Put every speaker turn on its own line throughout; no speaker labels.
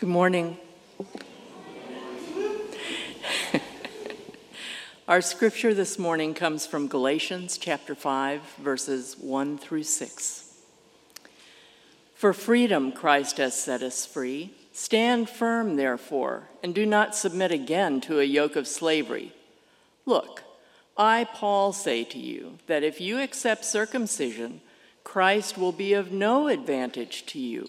Good morning. Our scripture this morning comes from Galatians chapter 5, verses 1 through 6. For freedom Christ has set us free. Stand firm, therefore, and do not submit again to a yoke of slavery. Look, I, Paul, say to you that if you accept circumcision, Christ will be of no advantage to you.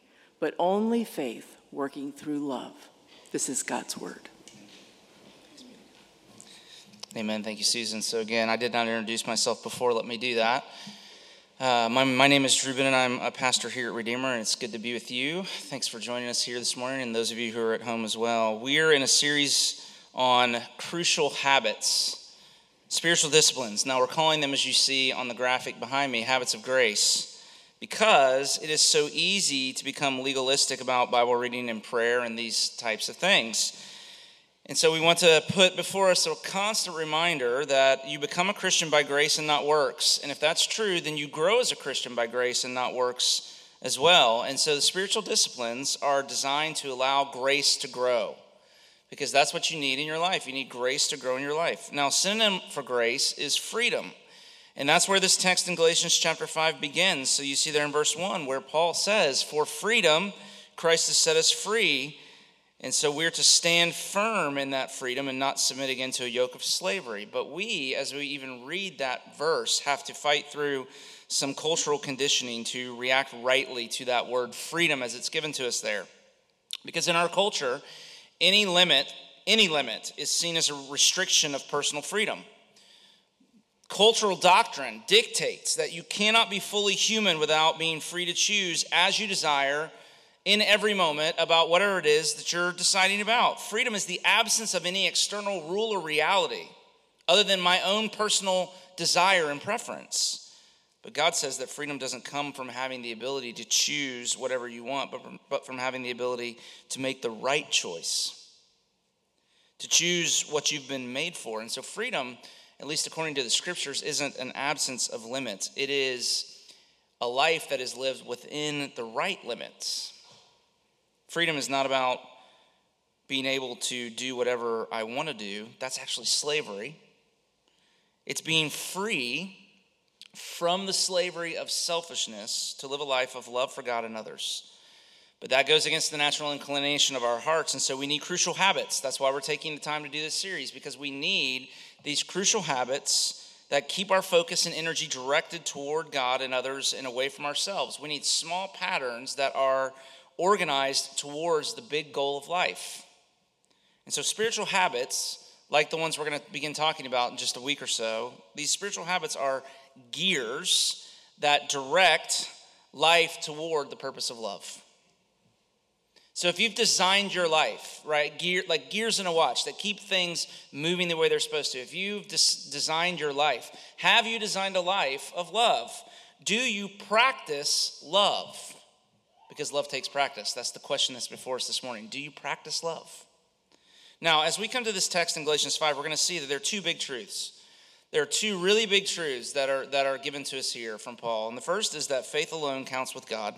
but only faith working through love. This is God's word.
Amen. Thank you, Susan. So, again, I did not introduce myself before. Let me do that. Uh, my, my name is Ruben, and I'm a pastor here at Redeemer, and it's good to be with you. Thanks for joining us here this morning, and those of you who are at home as well. We are in a series on crucial habits, spiritual disciplines. Now, we're calling them, as you see on the graphic behind me, habits of grace because it is so easy to become legalistic about Bible reading and prayer and these types of things. And so we want to put before us a constant reminder that you become a Christian by grace and not works. And if that's true, then you grow as a Christian by grace and not works as well. And so the spiritual disciplines are designed to allow grace to grow because that's what you need in your life. You need grace to grow in your life. Now, synonym for grace is freedom. And that's where this text in Galatians chapter 5 begins. So you see there in verse 1 where Paul says, For freedom, Christ has set us free. And so we're to stand firm in that freedom and not submit again to a yoke of slavery. But we, as we even read that verse, have to fight through some cultural conditioning to react rightly to that word freedom as it's given to us there. Because in our culture, any limit, any limit is seen as a restriction of personal freedom. Cultural doctrine dictates that you cannot be fully human without being free to choose as you desire in every moment about whatever it is that you're deciding about. Freedom is the absence of any external rule or reality other than my own personal desire and preference. But God says that freedom doesn't come from having the ability to choose whatever you want, but from, but from having the ability to make the right choice, to choose what you've been made for. And so, freedom at least according to the scriptures, isn't an absence of limits. It is a life that is lived within the right limits. Freedom is not about being able to do whatever I want to do, that's actually slavery. It's being free from the slavery of selfishness to live a life of love for God and others. But that goes against the natural inclination of our hearts, and so we need crucial habits. That's why we're taking the time to do this series, because we need these crucial habits that keep our focus and energy directed toward God and others and away from ourselves. We need small patterns that are organized towards the big goal of life. And so, spiritual habits, like the ones we're going to begin talking about in just a week or so, these spiritual habits are gears that direct life toward the purpose of love. So if you've designed your life, right, gear like gears in a watch that keep things moving the way they're supposed to. If you've des- designed your life, have you designed a life of love? Do you practice love? Because love takes practice. That's the question that's before us this morning. Do you practice love? Now, as we come to this text in Galatians 5, we're going to see that there are two big truths. There are two really big truths that are, that are given to us here from Paul. And the first is that faith alone counts with God.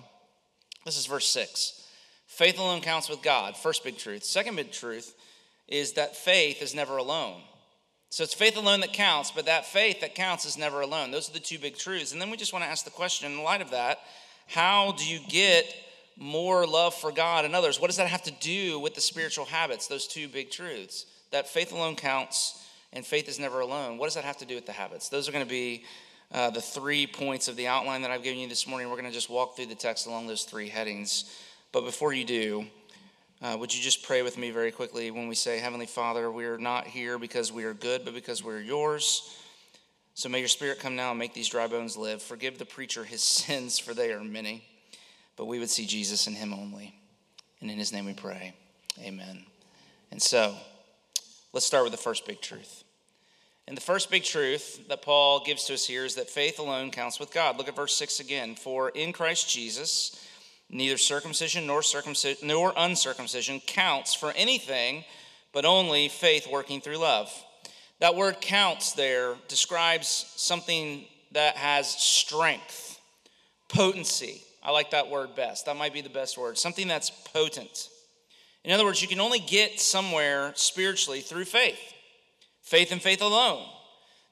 This is verse 6. Faith alone counts with God. First big truth. Second big truth is that faith is never alone. So it's faith alone that counts, but that faith that counts is never alone. Those are the two big truths. And then we just want to ask the question in light of that, how do you get more love for God and others? What does that have to do with the spiritual habits, those two big truths? That faith alone counts and faith is never alone. What does that have to do with the habits? Those are going to be uh, the three points of the outline that I've given you this morning. We're going to just walk through the text along those three headings. But before you do, uh, would you just pray with me very quickly when we say, Heavenly Father, we are not here because we are good, but because we're yours. So may your spirit come now and make these dry bones live. Forgive the preacher his sins, for they are many. But we would see Jesus in him only. And in his name we pray. Amen. And so, let's start with the first big truth. And the first big truth that Paul gives to us here is that faith alone counts with God. Look at verse 6 again. For in Christ Jesus, neither circumcision nor circumcision nor uncircumcision counts for anything, but only faith working through love. That word counts there describes something that has strength, potency. I like that word best. That might be the best word. Something that's potent. In other words, you can only get somewhere spiritually through faith. Faith and faith alone.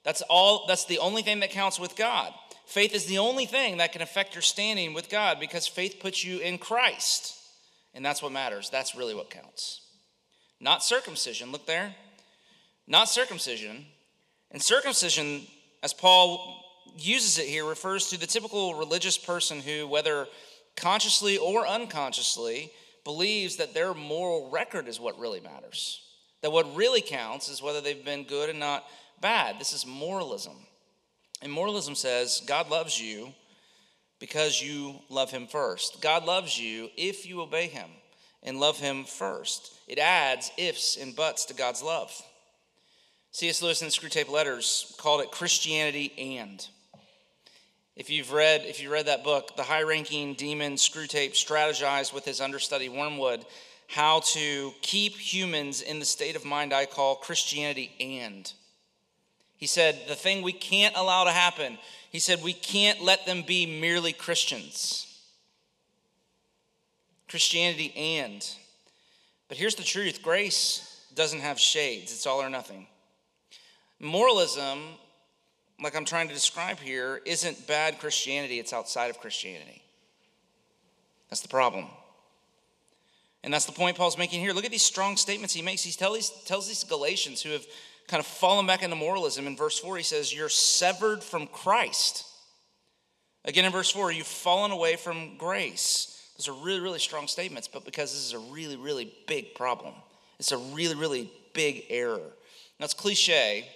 That's all that's the only thing that counts with God. Faith is the only thing that can affect your standing with God because faith puts you in Christ. And that's what matters. That's really what counts. Not circumcision, look there. Not circumcision. And circumcision, as Paul uses it here, refers to the typical religious person who, whether consciously or unconsciously, believes that their moral record is what really matters. That what really counts is whether they've been good and not bad. This is moralism. And moralism says God loves you because you love him first. God loves you if you obey him and love him first. It adds ifs and buts to God's love. C.S. Lewis in the Screwtape Letters called it Christianity and. If you've read, if you read that book, the high-ranking demon Screwtape strategized with his understudy Wormwood how to keep humans in the state of mind I call Christianity and. He said, the thing we can't allow to happen, he said, we can't let them be merely Christians. Christianity and. But here's the truth grace doesn't have shades, it's all or nothing. Moralism, like I'm trying to describe here, isn't bad Christianity, it's outside of Christianity. That's the problem. And that's the point Paul's making here. Look at these strong statements he makes. He tells these, Galatians who have kind of fallen back into moralism. In verse 4, he says, You're severed from Christ. Again, in verse 4, you've fallen away from grace. Those are really, really strong statements, but because this is a really, really big problem, it's a really, really big error. Now, it's cliche,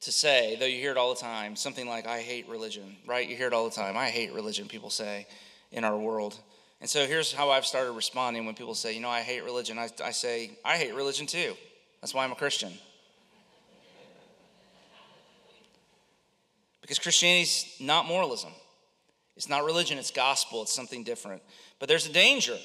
to say, though you hear it all the time, something like, I hate religion, right? You hear it all the time. I hate religion, people say in our world. And so here's how I've started responding when people say, you know, I hate religion. I, I say, I hate religion too. That's why I'm a Christian. Because Christianity's not moralism. It's not religion, it's gospel, it's something different. But there's a danger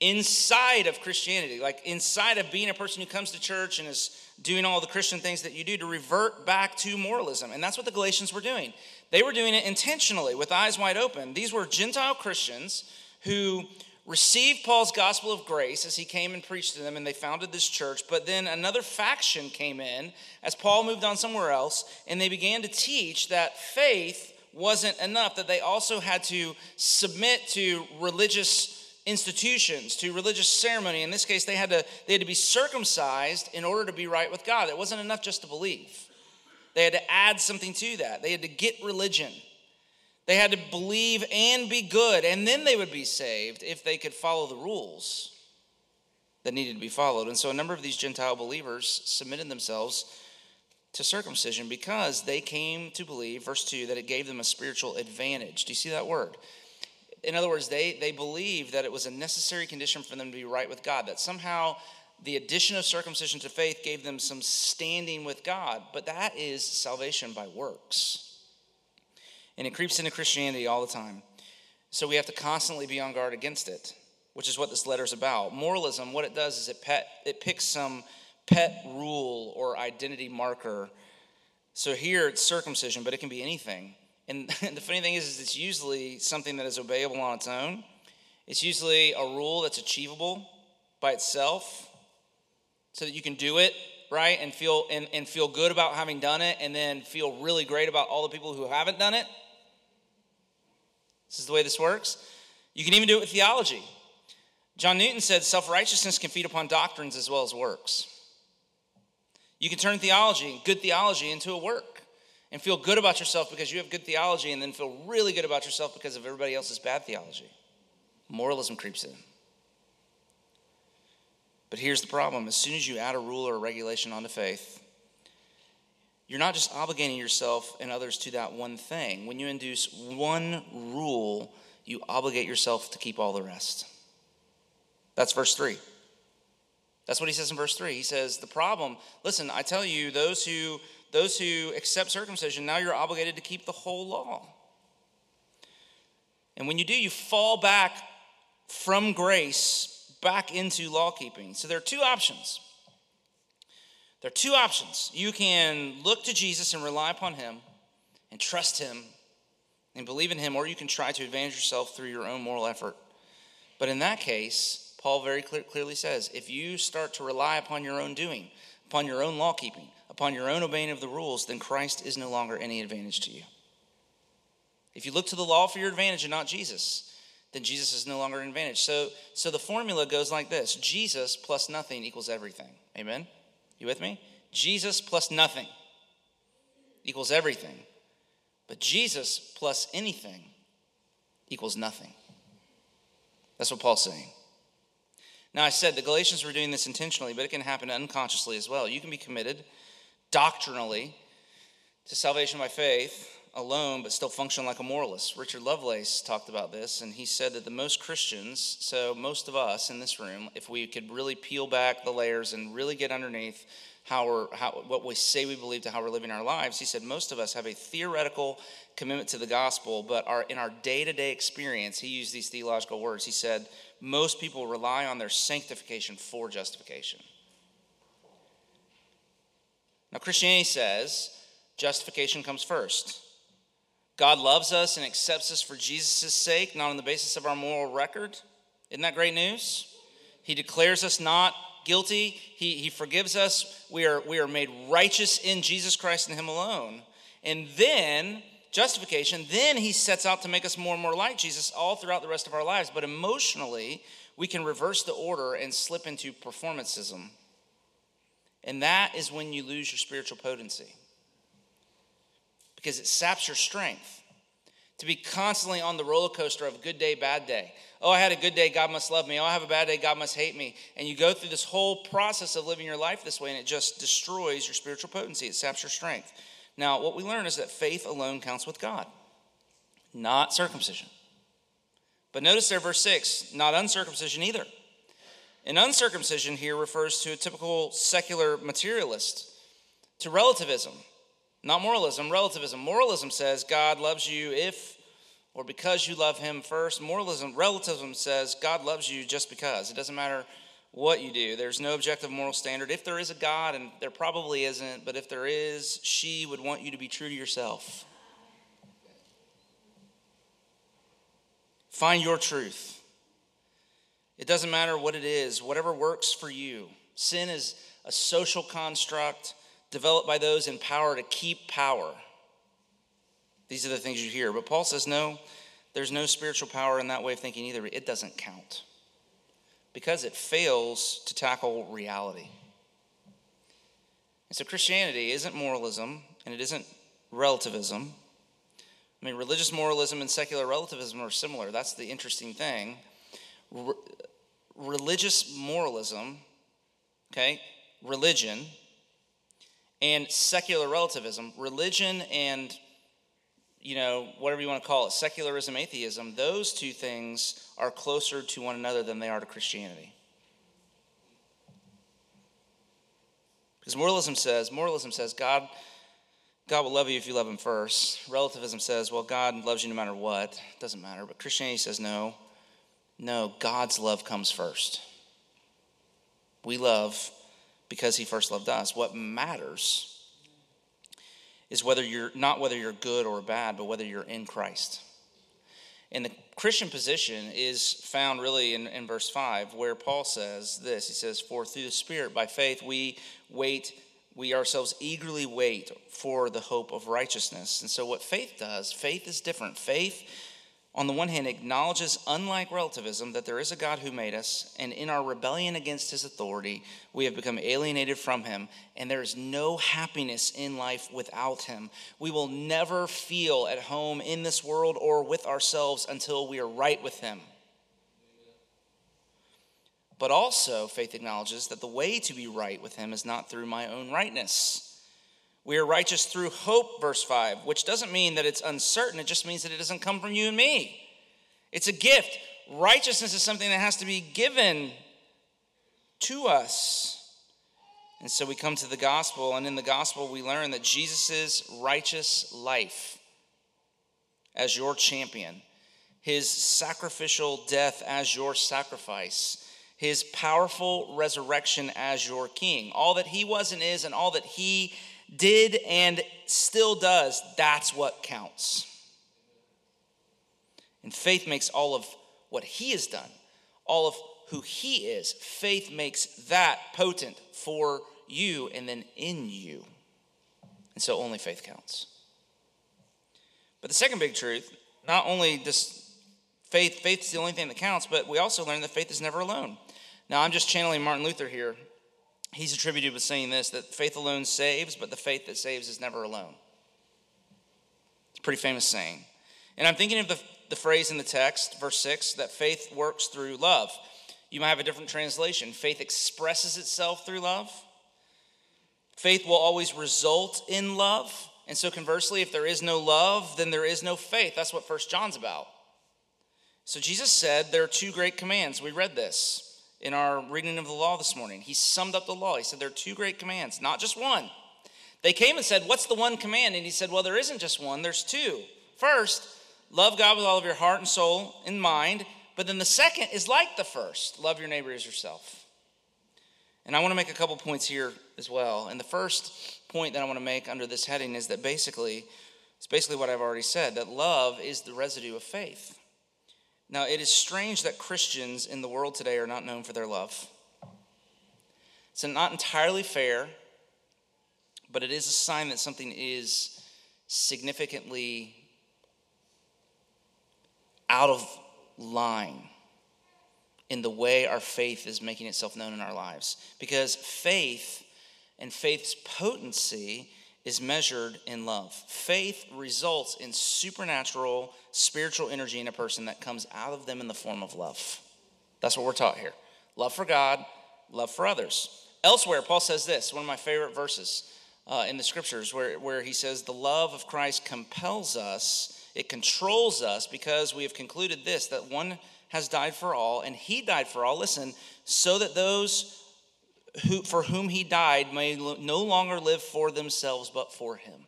inside of Christianity, like inside of being a person who comes to church and is doing all the Christian things that you do to revert back to moralism. And that's what the Galatians were doing. They were doing it intentionally with eyes wide open. These were Gentile Christians who received Paul's gospel of grace as he came and preached to them, and they founded this church. But then another faction came in as Paul moved on somewhere else, and they began to teach that faith wasn't enough, that they also had to submit to religious institutions to religious ceremony. In this case they had to they had to be circumcised in order to be right with god. It wasn't enough just to believe. They had to add something to that. They had to get religion they had to believe and be good and then they would be saved if they could follow the rules that needed to be followed and so a number of these gentile believers submitted themselves to circumcision because they came to believe verse 2 that it gave them a spiritual advantage do you see that word in other words, they, they believed that it was a necessary condition for them to be right with God, that somehow the addition of circumcision to faith gave them some standing with God. But that is salvation by works. And it creeps into Christianity all the time. So we have to constantly be on guard against it, which is what this letter is about. Moralism, what it does is it, pet, it picks some pet rule or identity marker. So here it's circumcision, but it can be anything. And the funny thing is, is it's usually something that is obeyable on its own. It's usually a rule that's achievable by itself so that you can do it, right? And feel and, and feel good about having done it and then feel really great about all the people who haven't done it. This is the way this works. You can even do it with theology. John Newton said self righteousness can feed upon doctrines as well as works. You can turn theology, good theology, into a work and feel good about yourself because you have good theology, and then feel really good about yourself because of everybody else's bad theology. Moralism creeps in. But here's the problem as soon as you add a rule or a regulation onto faith, you're not just obligating yourself and others to that one thing. When you induce one rule, you obligate yourself to keep all the rest. That's verse 3. That's what he says in verse 3. He says, The problem, listen, I tell you, those who those who accept circumcision, now you're obligated to keep the whole law. And when you do, you fall back from grace back into law keeping. So there are two options. There are two options. You can look to Jesus and rely upon him and trust him and believe in him, or you can try to advance yourself through your own moral effort. But in that case, Paul very clear, clearly says if you start to rely upon your own doing, upon your own law keeping, upon your own obeying of the rules, then Christ is no longer any advantage to you. If you look to the law for your advantage and not Jesus, then Jesus is no longer an advantage. So, so the formula goes like this Jesus plus nothing equals everything. Amen? You with me? Jesus plus nothing equals everything. But Jesus plus anything equals nothing. That's what Paul's saying. Now, I said the Galatians were doing this intentionally, but it can happen unconsciously as well. You can be committed doctrinally to salvation by faith alone, but still function like a moralist. Richard Lovelace talked about this, and he said that the most Christians, so most of us in this room, if we could really peel back the layers and really get underneath how we're how, what we say we believe to how we're living our lives he said most of us have a theoretical commitment to the gospel but our in our day-to-day experience he used these theological words. He said most people rely on their sanctification for justification. Now christianity says justification comes first god loves us and accepts us for jesus' sake not on the basis of our moral record isn't that great news he declares us not guilty. He, he forgives us. We are, we are made righteous in Jesus Christ and Him alone. And then, justification, then He sets out to make us more and more like Jesus all throughout the rest of our lives. But emotionally, we can reverse the order and slip into performancism. And that is when you lose your spiritual potency because it saps your strength to be constantly on the roller coaster of good day, bad day. Oh, I had a good day, God must love me. Oh, I have a bad day, God must hate me. And you go through this whole process of living your life this way, and it just destroys your spiritual potency. It saps your strength. Now, what we learn is that faith alone counts with God, not circumcision. But notice there, verse 6, not uncircumcision either. And uncircumcision here refers to a typical secular materialist, to relativism, not moralism, relativism. Moralism says God loves you if or because you love him first. Moralism, relativism says God loves you just because. It doesn't matter what you do. There's no objective moral standard. If there is a God, and there probably isn't, but if there is, she would want you to be true to yourself. Find your truth. It doesn't matter what it is, whatever works for you. Sin is a social construct developed by those in power to keep power. These are the things you hear. But Paul says, no, there's no spiritual power in that way of thinking either. It doesn't count because it fails to tackle reality. And so Christianity isn't moralism and it isn't relativism. I mean, religious moralism and secular relativism are similar. That's the interesting thing. Re- religious moralism, okay, religion, and secular relativism, religion and you know, whatever you want to call it, secularism, atheism, those two things are closer to one another than they are to Christianity. Because moralism says, moralism says God, God will love you if you love him first. Relativism says, well, God loves you no matter what. It doesn't matter. But Christianity says, no, no, God's love comes first. We love because he first loved us. What matters is whether you're not whether you're good or bad, but whether you're in Christ. And the Christian position is found really in, in verse 5, where Paul says this He says, For through the Spirit, by faith, we wait, we ourselves eagerly wait for the hope of righteousness. And so, what faith does, faith is different. Faith on the one hand, acknowledges, unlike relativism, that there is a God who made us, and in our rebellion against his authority, we have become alienated from him, and there is no happiness in life without him. We will never feel at home in this world or with ourselves until we are right with him. But also, faith acknowledges that the way to be right with him is not through my own rightness we are righteous through hope, verse 5, which doesn't mean that it's uncertain. It just means that it doesn't come from you and me. It's a gift. Righteousness is something that has to be given to us. And so we come to the gospel, and in the gospel, we learn that Jesus' righteous life as your champion, his sacrificial death as your sacrifice, his powerful resurrection as your king, all that he was and is, and all that he did and still does, that's what counts. And faith makes all of what he has done, all of who he is, faith makes that potent for you and then in you. And so only faith counts. But the second big truth, not only does faith, faith is the only thing that counts, but we also learn that faith is never alone. Now, I'm just channeling Martin Luther here. He's attributed with saying this that faith alone saves, but the faith that saves is never alone. It's a pretty famous saying. And I'm thinking of the, the phrase in the text, verse 6, that faith works through love. You might have a different translation. Faith expresses itself through love. Faith will always result in love. And so, conversely, if there is no love, then there is no faith. That's what First John's about. So, Jesus said there are two great commands. We read this in our reading of the law this morning. He summed up the law. He said there are two great commands, not just one. They came and said, What's the one command? And he said, Well, there isn't just one, there's two. First, love God with all of your heart and soul and mind. But then the second is like the first love your neighbor as yourself. And I want to make a couple points here as well. And the first point that I want to make under this heading is that basically, it's basically what I've already said that love is the residue of faith. Now, it is strange that Christians in the world today are not known for their love. It's not entirely fair, but it is a sign that something is significantly out of line in the way our faith is making itself known in our lives. Because faith and faith's potency is measured in love. Faith results in supernatural spiritual energy in a person that comes out of them in the form of love. That's what we're taught here love for God, love for others. Elsewhere, Paul says this, one of my favorite verses uh, in the scriptures, where, where he says, The love of Christ compels us, it controls us because we have concluded this, that one has died for all, and he died for all, listen, so that those who, for whom he died may no longer live for themselves, but for him.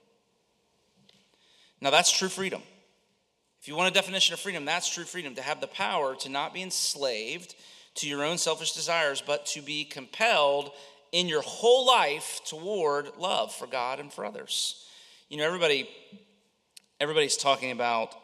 Now, that's true freedom. If you want a definition of freedom, that's true freedom to have the power to not be enslaved to your own selfish desires, but to be compelled in your whole life toward love for God and for others. You know, everybody, everybody's talking about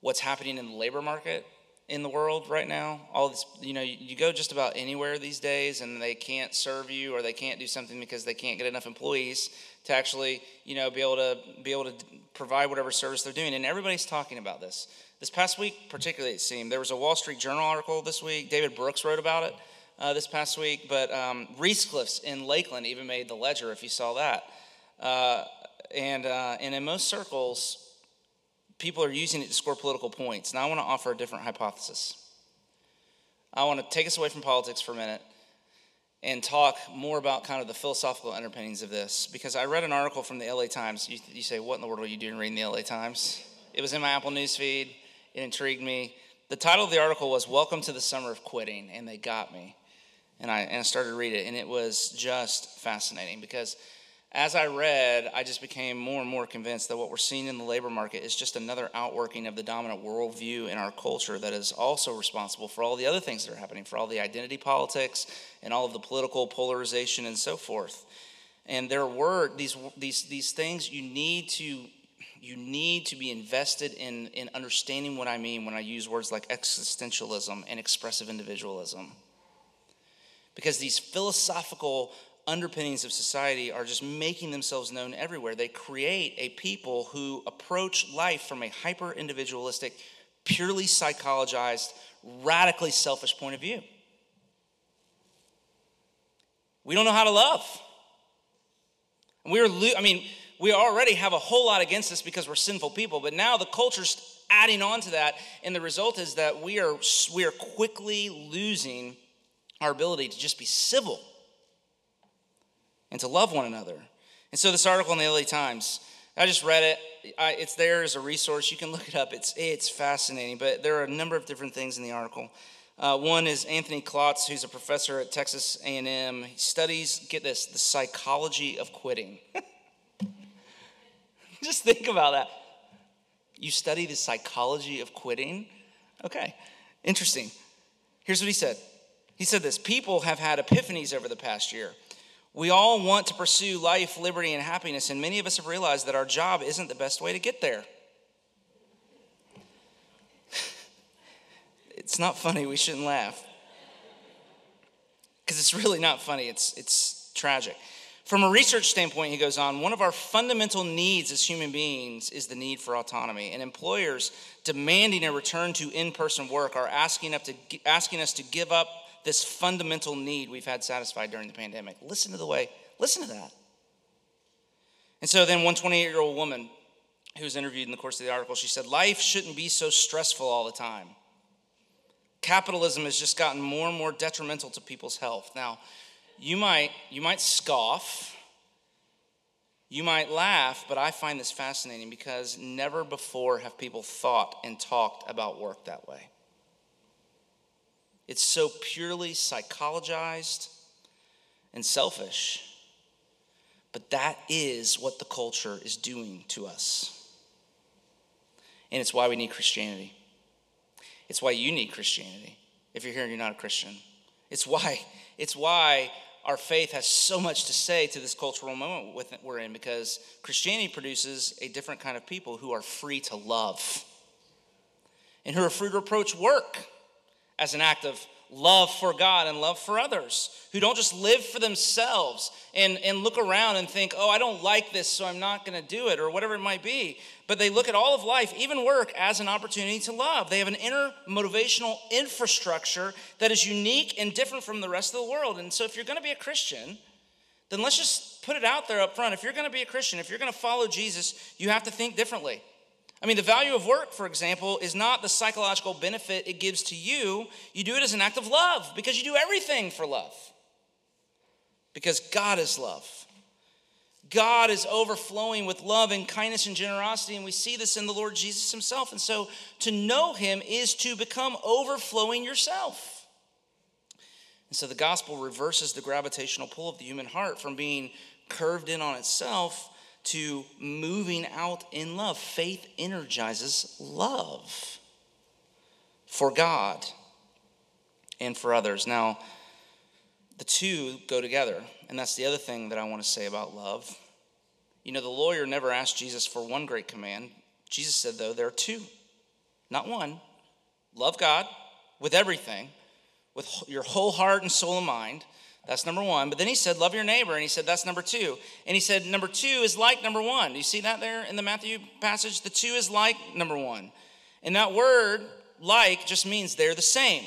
what's happening in the labor market in the world right now. All this, you know, you, go just about anywhere these days, and they can't serve you, or they can't do something because they can't get enough employees to actually, you know, be able to be able to provide whatever service they're doing. And everybody's talking about this. This past week, particularly, it seemed there was a Wall Street Journal article this week. David Brooks wrote about it uh, this past week. But um, Cliffs in Lakeland even made the Ledger, if you saw that. Uh, and uh, and in most circles, people are using it to score political points. Now, I want to offer a different hypothesis. I want to take us away from politics for a minute and talk more about kind of the philosophical underpinnings of this because I read an article from the LA Times. You, you say, What in the world are you doing reading the LA Times? It was in my Apple News feed, it intrigued me. The title of the article was Welcome to the Summer of Quitting, and they got me. And I, and I started to read it, and it was just fascinating because as I read, I just became more and more convinced that what we're seeing in the labor market is just another outworking of the dominant worldview in our culture that is also responsible for all the other things that are happening, for all the identity politics and all of the political polarization and so forth. And there were these these these things you need to you need to be invested in in understanding what I mean when I use words like existentialism and expressive individualism. Because these philosophical underpinnings of society are just making themselves known everywhere. They create a people who approach life from a hyper individualistic, purely psychologized, radically selfish point of view. We don't know how to love. We're, I mean, we already have a whole lot against us because we're sinful people, but now the culture's adding on to that, and the result is that we are we are quickly losing our ability to just be civil and to love one another. And so this article in the LA Times, I just read it. I, it's there as a resource. You can look it up. It's it's fascinating. But there are a number of different things in the article. Uh, one is Anthony Klotz, who's a professor at Texas A&M. He studies, get this, the psychology of quitting. Just think about that. You study the psychology of quitting? Okay, interesting. Here's what he said. He said this People have had epiphanies over the past year. We all want to pursue life, liberty, and happiness, and many of us have realized that our job isn't the best way to get there. it's not funny. We shouldn't laugh. Because it's really not funny, it's, it's tragic. From a research standpoint, he goes on, one of our fundamental needs as human beings is the need for autonomy. And employers demanding a return to in person work are asking, up to, asking us to give up this fundamental need we've had satisfied during the pandemic. Listen to the way, listen to that. And so then, one 28 year old woman who was interviewed in the course of the article, she said, Life shouldn't be so stressful all the time. Capitalism has just gotten more and more detrimental to people's health. Now, you might, you might scoff, you might laugh, but I find this fascinating because never before have people thought and talked about work that way. It's so purely psychologized and selfish. But that is what the culture is doing to us. And it's why we need Christianity. It's why you need Christianity if you're here and you're not a Christian. It's why, it's why our faith has so much to say to this cultural moment we're in because Christianity produces a different kind of people who are free to love and who are free to approach work as an act of love for God and love for others, who don't just live for themselves and, and look around and think, oh, I don't like this, so I'm not going to do it, or whatever it might be. But they look at all of life, even work, as an opportunity to love. They have an inner motivational infrastructure that is unique and different from the rest of the world. And so if you're going to be a Christian, then let's just put it out there up front. If you're going to be a Christian, if you're going to follow Jesus, you have to think differently. I mean, the value of work, for example, is not the psychological benefit it gives to you. You do it as an act of love because you do everything for love. Because God is love. God is overflowing with love and kindness and generosity, and we see this in the Lord Jesus himself. And so to know him is to become overflowing yourself. And so the gospel reverses the gravitational pull of the human heart from being curved in on itself to moving out in love. Faith energizes love for God and for others. Now, the two go together, and that's the other thing that I want to say about love. You know, the lawyer never asked Jesus for one great command. Jesus said, though, there are two, not one. Love God with everything, with your whole heart and soul and mind that's number one. But then he said, Love your neighbor. And he said, That's number two. And he said, Number two is like number one. Do you see that there in the Matthew passage? The two is like number one. And that word, like, just means they're the same.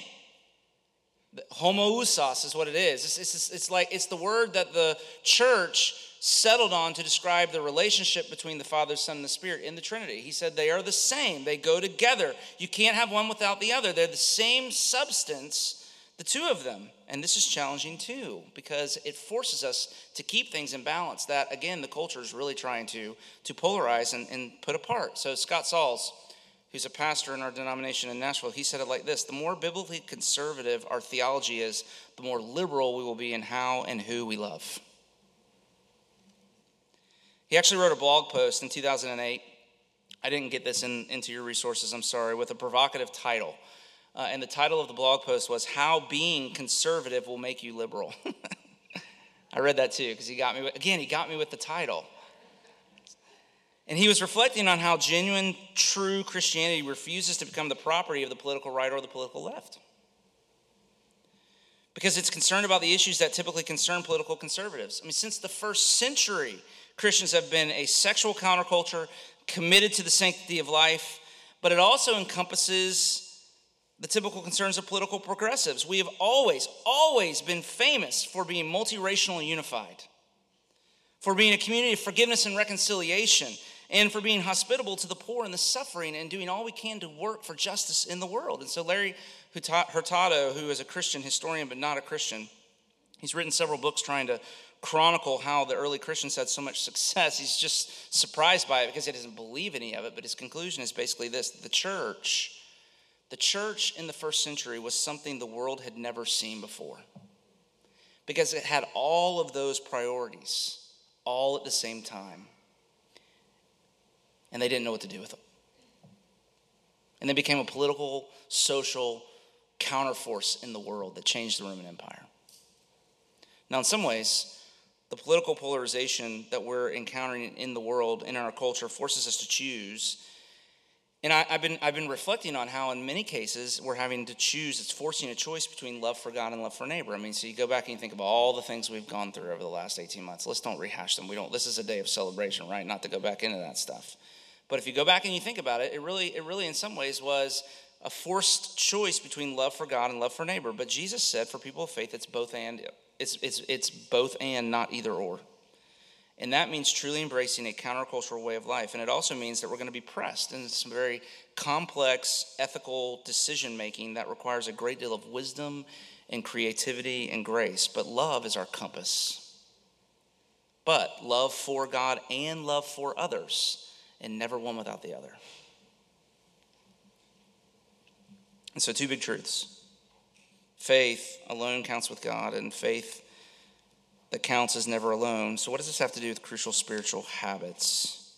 Homoousios is what it is. It's, it's, it's like it's the word that the church settled on to describe the relationship between the Father, Son, and the Spirit in the Trinity. He said they are the same, they go together. You can't have one without the other. They're the same substance the two of them. And this is challenging too, because it forces us to keep things in balance that, again, the culture is really trying to, to polarize and, and put apart. So, Scott Sauls, who's a pastor in our denomination in Nashville, he said it like this The more biblically conservative our theology is, the more liberal we will be in how and who we love. He actually wrote a blog post in 2008. I didn't get this in, into your resources, I'm sorry, with a provocative title. Uh, and the title of the blog post was How Being Conservative Will Make You Liberal. I read that too because he got me, with, again, he got me with the title. And he was reflecting on how genuine, true Christianity refuses to become the property of the political right or the political left. Because it's concerned about the issues that typically concern political conservatives. I mean, since the first century, Christians have been a sexual counterculture committed to the sanctity of life, but it also encompasses the typical concerns of political progressives. We have always, always been famous for being multiracial and unified, for being a community of forgiveness and reconciliation, and for being hospitable to the poor and the suffering and doing all we can to work for justice in the world. And so, Larry Hurtado, who is a Christian historian but not a Christian, he's written several books trying to chronicle how the early Christians had so much success. He's just surprised by it because he doesn't believe any of it. But his conclusion is basically this the church the church in the first century was something the world had never seen before because it had all of those priorities all at the same time. And they didn't know what to do with them. And they became a political, social counterforce in the world that changed the Roman Empire. Now, in some ways, the political polarization that we're encountering in the world, in our culture, forces us to choose and I, have been, I've been reflecting on how, in many cases, we're having to choose. It's forcing a choice between love for God and love for neighbor. I mean, so you go back and you think about all the things we've gone through over the last 18 months. Let's don't rehash them. We don't. This is a day of celebration, right? Not to go back into that stuff. But if you go back and you think about it, it really, it really, in some ways, was a forced choice between love for God and love for neighbor. But Jesus said, for people of faith, it's both and. It's, it's, it's both and, not either or. And that means truly embracing a countercultural way of life. And it also means that we're going to be pressed in some very complex ethical decision making that requires a great deal of wisdom and creativity and grace. But love is our compass. But love for God and love for others, and never one without the other. And so, two big truths faith alone counts with God, and faith that counts is never alone. So, what does this have to do with crucial spiritual habits?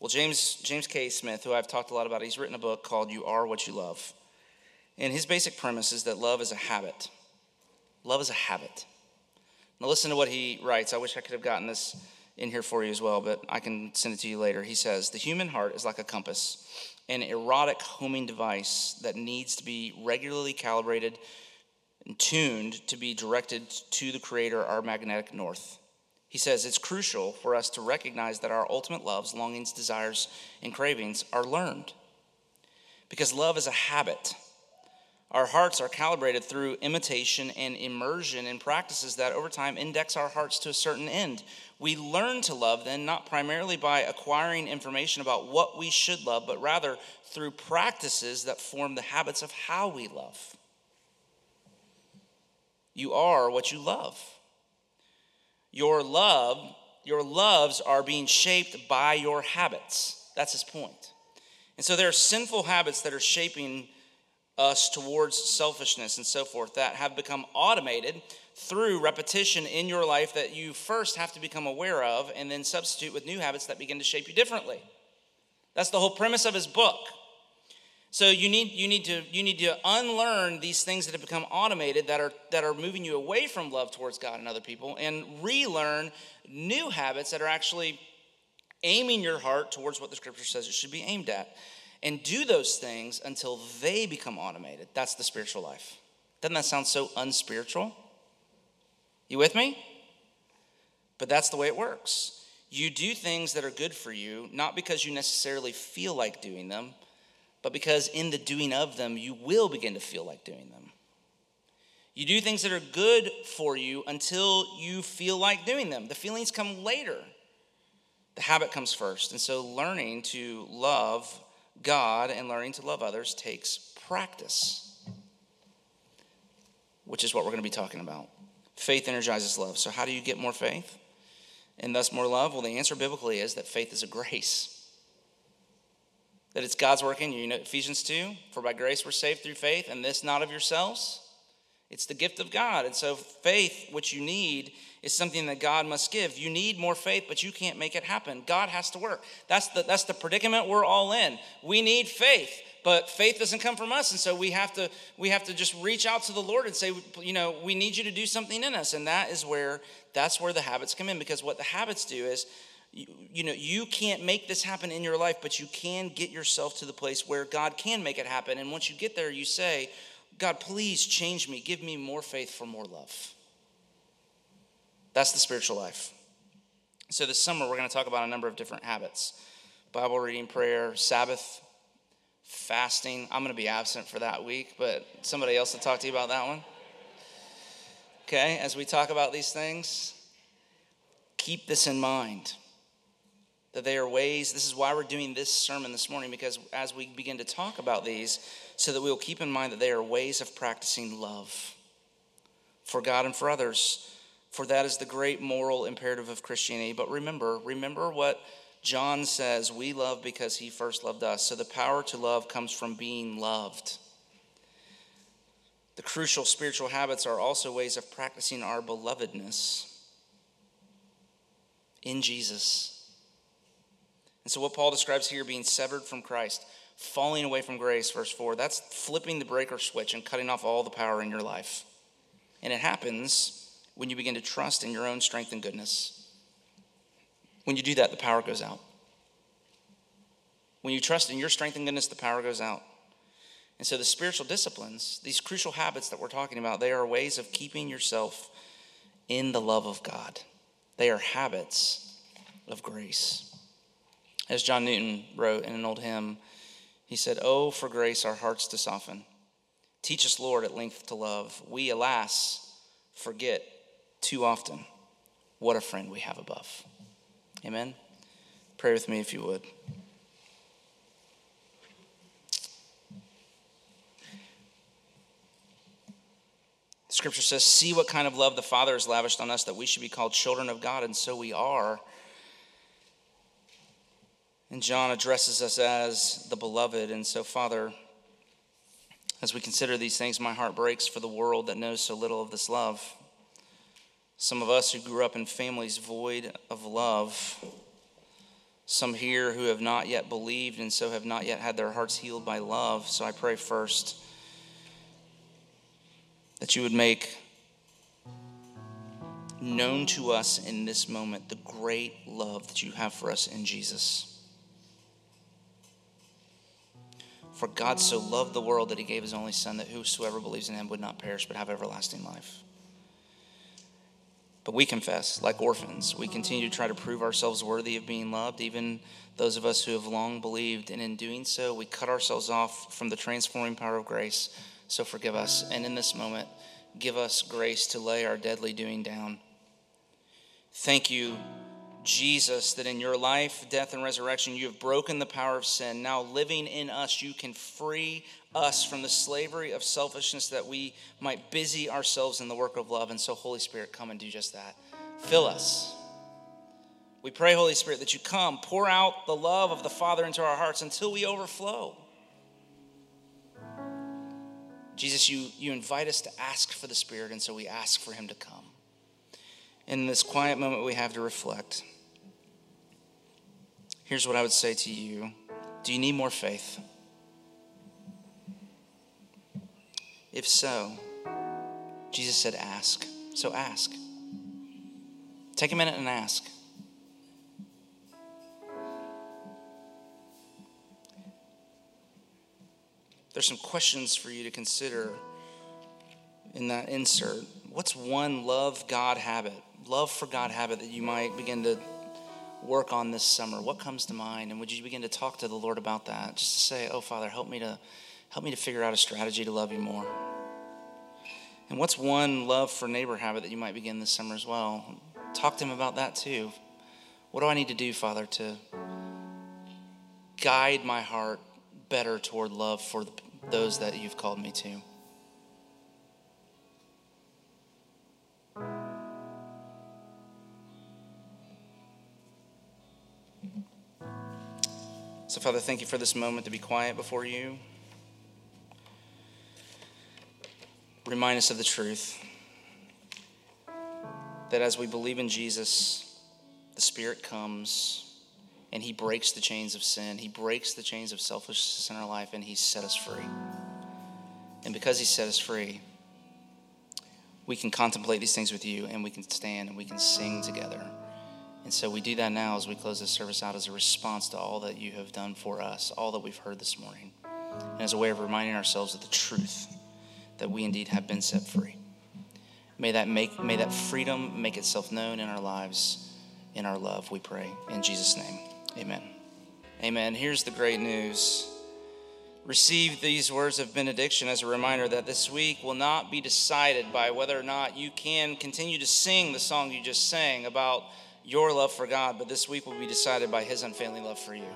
Well, James, James K. Smith, who I've talked a lot about, he's written a book called You Are What You Love. And his basic premise is that love is a habit. Love is a habit. Now, listen to what he writes. I wish I could have gotten this in here for you as well, but I can send it to you later. He says The human heart is like a compass, an erotic homing device that needs to be regularly calibrated and tuned to be directed to the Creator, our magnetic north. He says it's crucial for us to recognize that our ultimate loves, longings, desires, and cravings are learned. Because love is a habit. Our hearts are calibrated through imitation and immersion in practices that over time index our hearts to a certain end. We learn to love then not primarily by acquiring information about what we should love, but rather through practices that form the habits of how we love. You are what you love. Your love, your loves are being shaped by your habits. That's his point. And so there are sinful habits that are shaping us towards selfishness and so forth that have become automated through repetition in your life that you first have to become aware of and then substitute with new habits that begin to shape you differently. That's the whole premise of his book. So you need, you, need to, you need to unlearn these things that have become automated that are, that are moving you away from love towards God and other people and relearn new habits that are actually aiming your heart towards what the scripture says it should be aimed at. And do those things until they become automated. That's the spiritual life. Doesn't that sound so unspiritual? You with me? But that's the way it works. You do things that are good for you, not because you necessarily feel like doing them, but because in the doing of them, you will begin to feel like doing them. You do things that are good for you until you feel like doing them. The feelings come later, the habit comes first. And so, learning to love God and learning to love others takes practice, which is what we're going to be talking about. Faith energizes love. So, how do you get more faith and thus more love? Well, the answer biblically is that faith is a grace that it's God's work in you. You know, Ephesians 2 For by grace we're saved through faith, and this not of yourselves. It's the gift of God. And so, faith, which you need, is something that God must give. You need more faith, but you can't make it happen. God has to work. That's the, that's the predicament we're all in. We need faith, but faith doesn't come from us. And so we have to we have to just reach out to the Lord and say, you know, we need you to do something in us. And that is where that's where the habits come in. Because what the habits do is you, you, know you can't make this happen in your life but you can get yourself to the place where god can make it happen. And once you get there you say god please change me. Give me more faith for more love. That's the spiritual life. So this summer we're going to talk about a number of different habits. Bible reading prayer sabbath fasting. I'm going to be absent for that week but somebody else will talk to you about that one? Okay as we talk about these things keep this in mind that they are ways, this is why we're doing this sermon this morning, because as we begin to talk about these, so that we will keep in mind that they are ways of practicing love for God and for others, for that is the great moral imperative of Christianity. But remember, remember what John says, We love because he first loved us. So the power to love comes from being loved. The crucial spiritual habits are also ways of practicing our belovedness in Jesus. And so, what Paul describes here being severed from Christ, falling away from grace, verse 4, that's flipping the breaker switch and cutting off all the power in your life. And it happens when you begin to trust in your own strength and goodness. When you do that, the power goes out. When you trust in your strength and goodness, the power goes out. And so, the spiritual disciplines, these crucial habits that we're talking about, they are ways of keeping yourself in the love of God. They are habits of grace. As John Newton wrote in an old hymn, he said, Oh, for grace our hearts to soften. Teach us, Lord, at length to love. We, alas, forget too often what a friend we have above. Amen. Pray with me if you would. Scripture says, See what kind of love the Father has lavished on us that we should be called children of God, and so we are. And John addresses us as the beloved. And so, Father, as we consider these things, my heart breaks for the world that knows so little of this love. Some of us who grew up in families void of love. Some here who have not yet believed and so have not yet had their hearts healed by love. So I pray first that you would make known to us in this moment the great love that you have for us in Jesus. For God so loved the world that he gave his only Son, that whosoever believes in him would not perish but have everlasting life. But we confess, like orphans, we continue to try to prove ourselves worthy of being loved, even those of us who have long believed. And in doing so, we cut ourselves off from the transforming power of grace so forgive us. And in this moment, give us grace to lay our deadly doing down. Thank you, Jesus, that in your life, death, and resurrection, you have broken the power of sin. Now, living in us, you can free us from the slavery of selfishness that we might busy ourselves in the work of love. And so, Holy Spirit, come and do just that. Fill us. We pray, Holy Spirit, that you come, pour out the love of the Father into our hearts until we overflow. Jesus, you, you invite us to ask for the Spirit, and so we ask for Him to come. In this quiet moment we have to reflect, here's what I would say to you Do you need more faith? If so, Jesus said, ask. So ask. Take a minute and ask. There's some questions for you to consider in that insert. What's one love God habit, love for God habit that you might begin to work on this summer? What comes to mind? And would you begin to talk to the Lord about that? Just to say, "Oh, Father, help me to help me to figure out a strategy to love you more." And what's one love for neighbor habit that you might begin this summer as well? Talk to him about that too. What do I need to do, Father, to guide my heart better toward love for those that you've called me to. So, Father, thank you for this moment to be quiet before you. Remind us of the truth that as we believe in Jesus, the Spirit comes and he breaks the chains of sin. He breaks the chains of selfishness in our life, and he set us free. And because he set us free, we can contemplate these things with you, and we can stand and we can sing together. And so we do that now as we close this service out as a response to all that you have done for us, all that we've heard this morning, and as a way of reminding ourselves of the truth that we indeed have been set free. May that make may that freedom make itself known in our lives, in our love, we pray. In Jesus' name. Amen. Amen. Here's the great news. Receive these words of benediction as a reminder that this week will not be decided by whether or not you can continue to sing the song you just sang about your love for God, but this week will be decided by His unfailing love for you.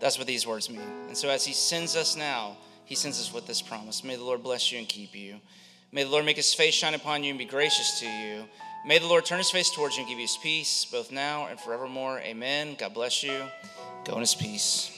That's what these words mean. And so, as He sends us now, He sends us with this promise May the Lord bless you and keep you. May the Lord make His face shine upon you and be gracious to you. May the Lord turn his face towards you and give you his peace, both now and forevermore. Amen. God bless you. Go in his peace.